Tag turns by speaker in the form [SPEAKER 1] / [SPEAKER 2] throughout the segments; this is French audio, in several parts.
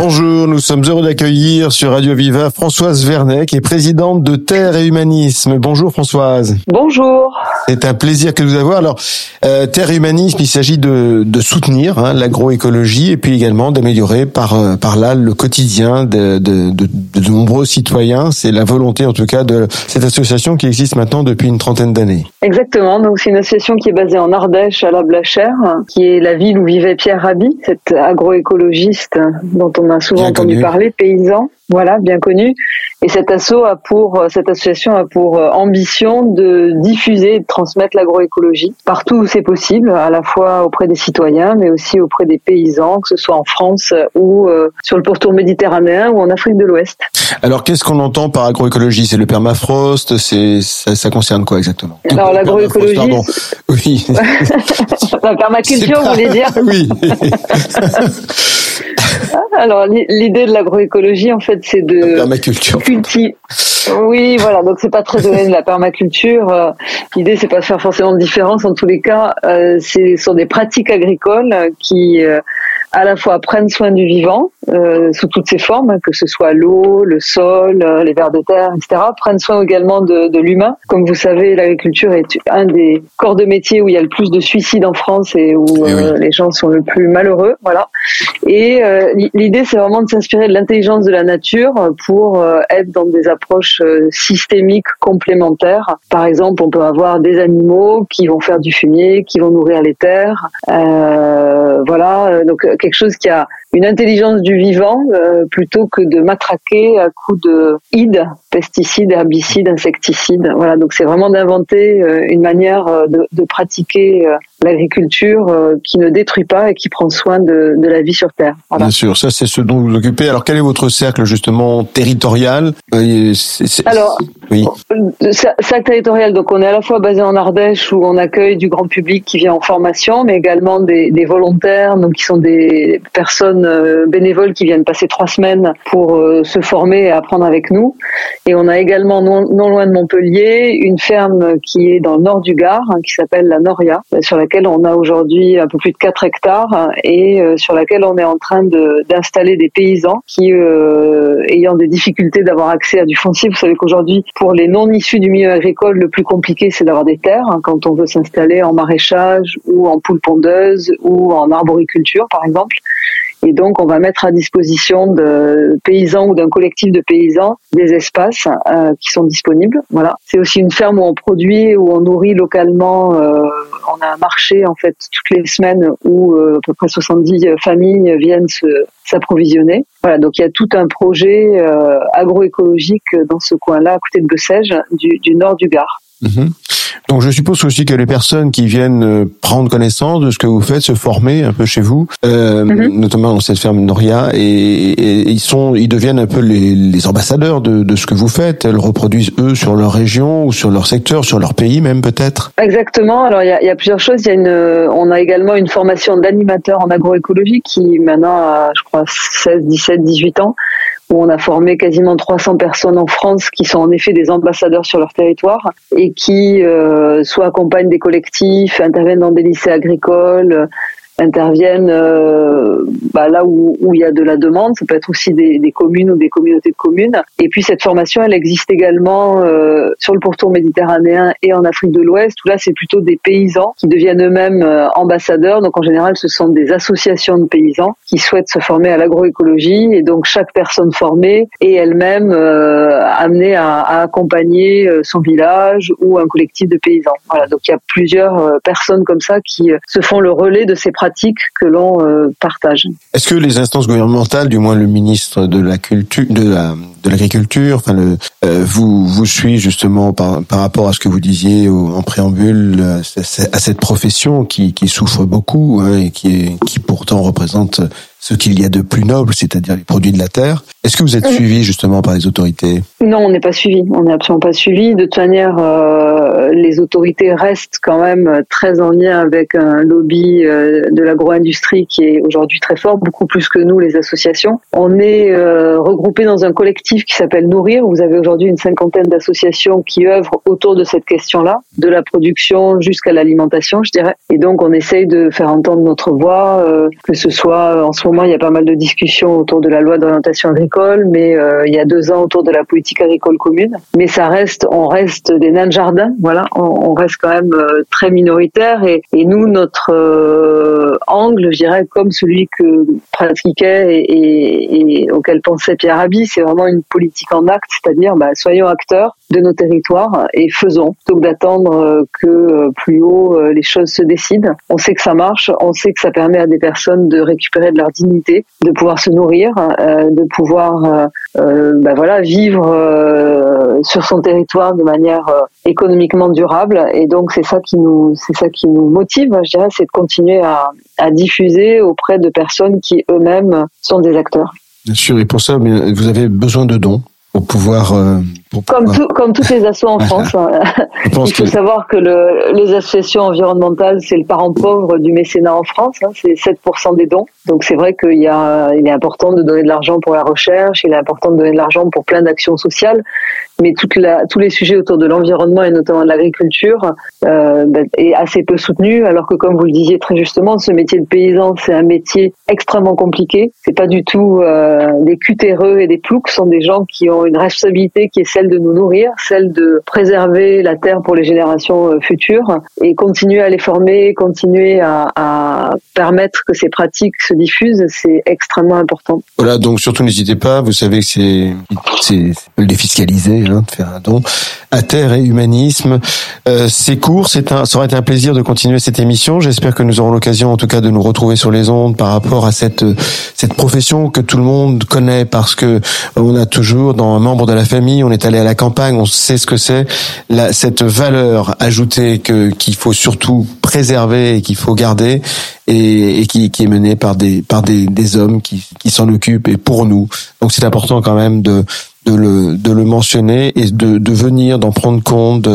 [SPEAKER 1] Bonjour, nous sommes heureux d'accueillir sur Radio Viva Françoise Vernet, qui est présidente de Terre et Humanisme. Bonjour Françoise.
[SPEAKER 2] Bonjour.
[SPEAKER 1] C'est un plaisir que de vous avoir. Alors, euh, Terre et Humanisme, il s'agit de, de soutenir hein, l'agroécologie et puis également d'améliorer par euh, par là le quotidien de, de, de, de nombreux citoyens. C'est la volonté en tout cas de cette association qui existe maintenant depuis une trentaine d'années.
[SPEAKER 2] Exactement. Donc c'est une association qui est basée en Ardèche, à la Blachère, qui est la ville où vivait Pierre Rabhi, cet agroécologiste dont on a souvent entendu parler, paysan, voilà, bien connu. Et cet asso a pour, cette association a pour ambition de diffuser et de transmettre l'agroécologie partout où c'est possible, à la fois auprès des citoyens, mais aussi auprès des paysans, que ce soit en France ou euh, sur le pourtour méditerranéen ou en Afrique de l'Ouest.
[SPEAKER 1] Alors, qu'est-ce qu'on entend par agroécologie? C'est le permafrost? C'est ça, ça, concerne quoi exactement?
[SPEAKER 2] Alors l'agroécologie,
[SPEAKER 1] oui.
[SPEAKER 2] la permaculture, vous voulez dire
[SPEAKER 1] Oui.
[SPEAKER 2] Alors l'idée de l'agroécologie, en fait, c'est de
[SPEAKER 1] permaculture.
[SPEAKER 2] cultiver. Oui, voilà. Donc c'est pas très donné de la permaculture. Euh, l'idée, c'est pas de faire forcément de différence. En tous les cas, euh, c'est sur des pratiques agricoles qui euh, à la fois prennent soin du vivant euh, sous toutes ses formes, que ce soit l'eau, le sol, euh, les vers de terre, etc. Prennent soin également de, de l'humain. Comme vous savez, l'agriculture est un des corps de métier où il y a le plus de suicides en France et où
[SPEAKER 1] Eh oui.
[SPEAKER 2] euh, les gens sont le plus malheureux. Voilà. Et euh, l'idée, c'est vraiment de s'inspirer de l'intelligence de la nature pour être dans des approches systémiques complémentaires. Par exemple, on peut avoir des animaux qui vont faire du fumier, qui vont nourrir les terres. Euh, voilà, Euh, donc euh, quelque chose qui a une intelligence du vivant euh, plutôt que de matraquer à coups de id, pesticides, herbicides, insecticides. Voilà, donc c'est vraiment d'inventer une manière de, pratiquer l'agriculture euh, qui ne détruit pas et qui prend soin de, de la vie sur Terre. Voilà.
[SPEAKER 1] Bien sûr, ça c'est ce dont vous vous occupez. Alors, quel est votre cercle justement territorial Euh,
[SPEAKER 2] Alors,
[SPEAKER 1] oui.
[SPEAKER 2] Euh, Cer- Cercle territorial, donc on est à la fois basé en Ardèche où on accueille du grand public qui vient en formation, mais également des, des volontaires, donc qui sont des personnes bénévoles qui viennent passer trois semaines pour euh, se former et apprendre avec nous. Et on a également non, non loin de Montpellier une ferme qui est dans le nord du Gard, hein, qui s'appelle la Noria, sur on a aujourd'hui un peu plus de 4 hectares et euh, sur laquelle on est en train de- d'installer des paysans qui, euh, ayant des difficultés d'avoir accès à du foncier, vous savez qu'aujourd'hui, pour les non issus du milieu agricole, le plus compliqué, c'est d'avoir des terres hein, quand on veut s'installer en maraîchage ou en poule pondeuse ou en arboriculture, par exemple. Et donc, on va mettre à disposition de paysans ou d'un collectif de paysans des espaces euh, qui sont disponibles. Voilà. C'est aussi une ferme où on produit, où on nourrit localement. euh, on a un marché en fait toutes les semaines où euh, à peu près 70 familles viennent se s'approvisionner. Voilà. Donc, il y a tout un projet euh, agroécologique dans ce coin-là, à côté de Bessèges, du, du nord du Gard.
[SPEAKER 1] Mhm. Donc je suppose aussi que les personnes qui viennent euh, prendre connaissance de ce que vous faites, se former un peu chez vous, euh,
[SPEAKER 2] Mhm.
[SPEAKER 1] notamment dans cette ferme Noria, et, et ils sont, ils deviennent un peu les, les ambassadeurs de, de ce que vous faites. Elles reproduisent eux sur leur région ou sur leur secteur, sur leur pays même peut-être.
[SPEAKER 2] Exactement. Alors il y a, il y a plusieurs choses. Il y a une, on a également une formation d'animateur en agroécologie qui maintenant a, je crois, 16, 17, 18 ans, où on a formé quasiment 300 personnes en France qui sont en effet des ambassadeurs sur leur territoire et qui euh, soit accompagnent des collectifs, interviennent dans des lycées agricoles. Interviennent euh, bah, là où, où il y a de la demande. Ça peut être aussi des, des communes ou des communautés de communes. Et puis cette formation, elle existe également euh, sur le pourtour méditerranéen et en Afrique de l'Ouest, où là c'est plutôt des paysans qui deviennent eux-mêmes euh, ambassadeurs. Donc en général, ce sont des associations de paysans qui souhaitent se former à l'agroécologie. Et donc chaque personne formée est elle-même euh, amenée à, à accompagner euh, son village ou un collectif de paysans. Voilà. Donc il y a plusieurs euh, personnes comme ça qui se font le relais de ces pratiques que l'on euh, partage.
[SPEAKER 1] Est-ce que les instances gouvernementales, du moins le ministre de la culture, de la, de l'agriculture. Enfin, le, euh, vous vous suit justement par, par rapport à ce que vous disiez en préambule à cette profession qui, qui souffre beaucoup hein, et qui, est, qui pourtant représente ce qu'il y a de plus noble, c'est-à-dire les produits de la terre. Est-ce que vous êtes suivi justement par les autorités?
[SPEAKER 2] Non, on n'est pas suivi. On n'est absolument pas suivi. De toute manière, euh, les autorités restent quand même très en lien avec un lobby euh, de l'agro-industrie qui est aujourd'hui très fort, beaucoup plus que nous, les associations. On est euh, regroupés dans un collectif qui s'appelle Nourrir. Vous avez aujourd'hui une cinquantaine d'associations qui œuvrent autour de cette question-là, de la production jusqu'à l'alimentation, je dirais. Et donc, on essaye de faire entendre notre voix, que ce soit en ce moment, il y a pas mal de discussions autour de la loi d'orientation agricole, mais euh, il y a deux ans autour de la politique agricole commune. Mais ça reste, on reste des nains de jardin, voilà, on, reste quand même euh, très minoritaire. Et, et nous, notre euh, angle, je dirais, comme celui que pratiquait et, et, auquel pensait Pierre Rabhi, c'est vraiment une politique en acte, c'est-à-dire bah, soyons acteurs de nos territoires et faisons, plutôt que d'attendre que plus haut les choses se décident. On sait que ça marche, on sait que ça permet à des personnes de récupérer de leur dignité, de pouvoir se nourrir, euh, de pouvoir euh, euh, ben voilà vivre sur son territoire de manière économiquement durable. Et donc c'est ça qui nous c'est ça qui nous motive, je dirais, c'est de continuer à, à diffuser auprès de personnes qui eux-mêmes sont des acteurs.
[SPEAKER 1] Bien sûr, et pour ça, vous avez besoin de dons pour pouvoir.
[SPEAKER 2] Comme, tout, comme toutes les assos en France, hein. il faut savoir que le, les associations environnementales, c'est le parent pauvre du mécénat en France, hein, c'est 7% des dons. Donc c'est vrai qu'il y a, il est important de donner de l'argent pour la recherche, il est important de donner de l'argent pour plein d'actions sociales, mais toute la, tous les sujets autour de l'environnement et notamment de l'agriculture euh, ben, est assez peu soutenu, alors que comme vous le disiez très justement, ce métier de paysan, c'est un métier extrêmement compliqué. C'est pas du tout euh, des cutéreux et des ploucs, sont des gens qui ont une responsabilité qui est celle de nous nourrir, celle de préserver la terre pour les générations euh, futures et continuer à les former, continuer à, permettre que ces pratiques se diffusent, c'est extrêmement important.
[SPEAKER 1] Voilà, donc surtout n'hésitez pas, vous savez que c'est le défiscaliser, hein, de faire un don à terre et humanisme. Euh, c'est court, ça aurait été un plaisir de continuer cette émission. J'espère que nous aurons l'occasion, en tout cas, de nous retrouver sur les ondes par rapport à cette cette profession que tout le monde connaît parce que on a toujours dans un membre de la famille, on est allé à la campagne, on sait ce que c'est, cette valeur ajoutée que qu'il faut surtout préserver et qu'il faut garder et, qui, est menée par des par des, hommes qui, qui s'en occupent et pour nous. Donc c'est important quand même de de le, de le mentionner et de, de venir, d'en prendre compte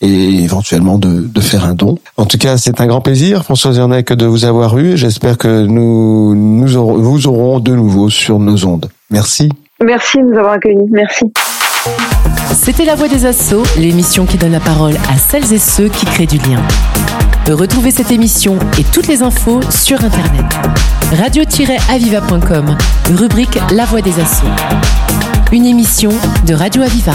[SPEAKER 1] et éventuellement de, de faire un don. En tout cas, c'est un grand plaisir, François Zernec, de vous avoir eu. J'espère que nous, nous vous aurons de nouveau sur nos ondes. Merci.
[SPEAKER 2] Merci de nous avoir accueillis. Merci.
[SPEAKER 3] C'était La Voix des Assauts, l'émission qui donne la parole à celles et ceux qui créent du lien. Retrouvez cette émission et toutes les infos sur Internet. Radio-aviva.com, rubrique La Voix des Assauts. Une émission de Radio Aviva.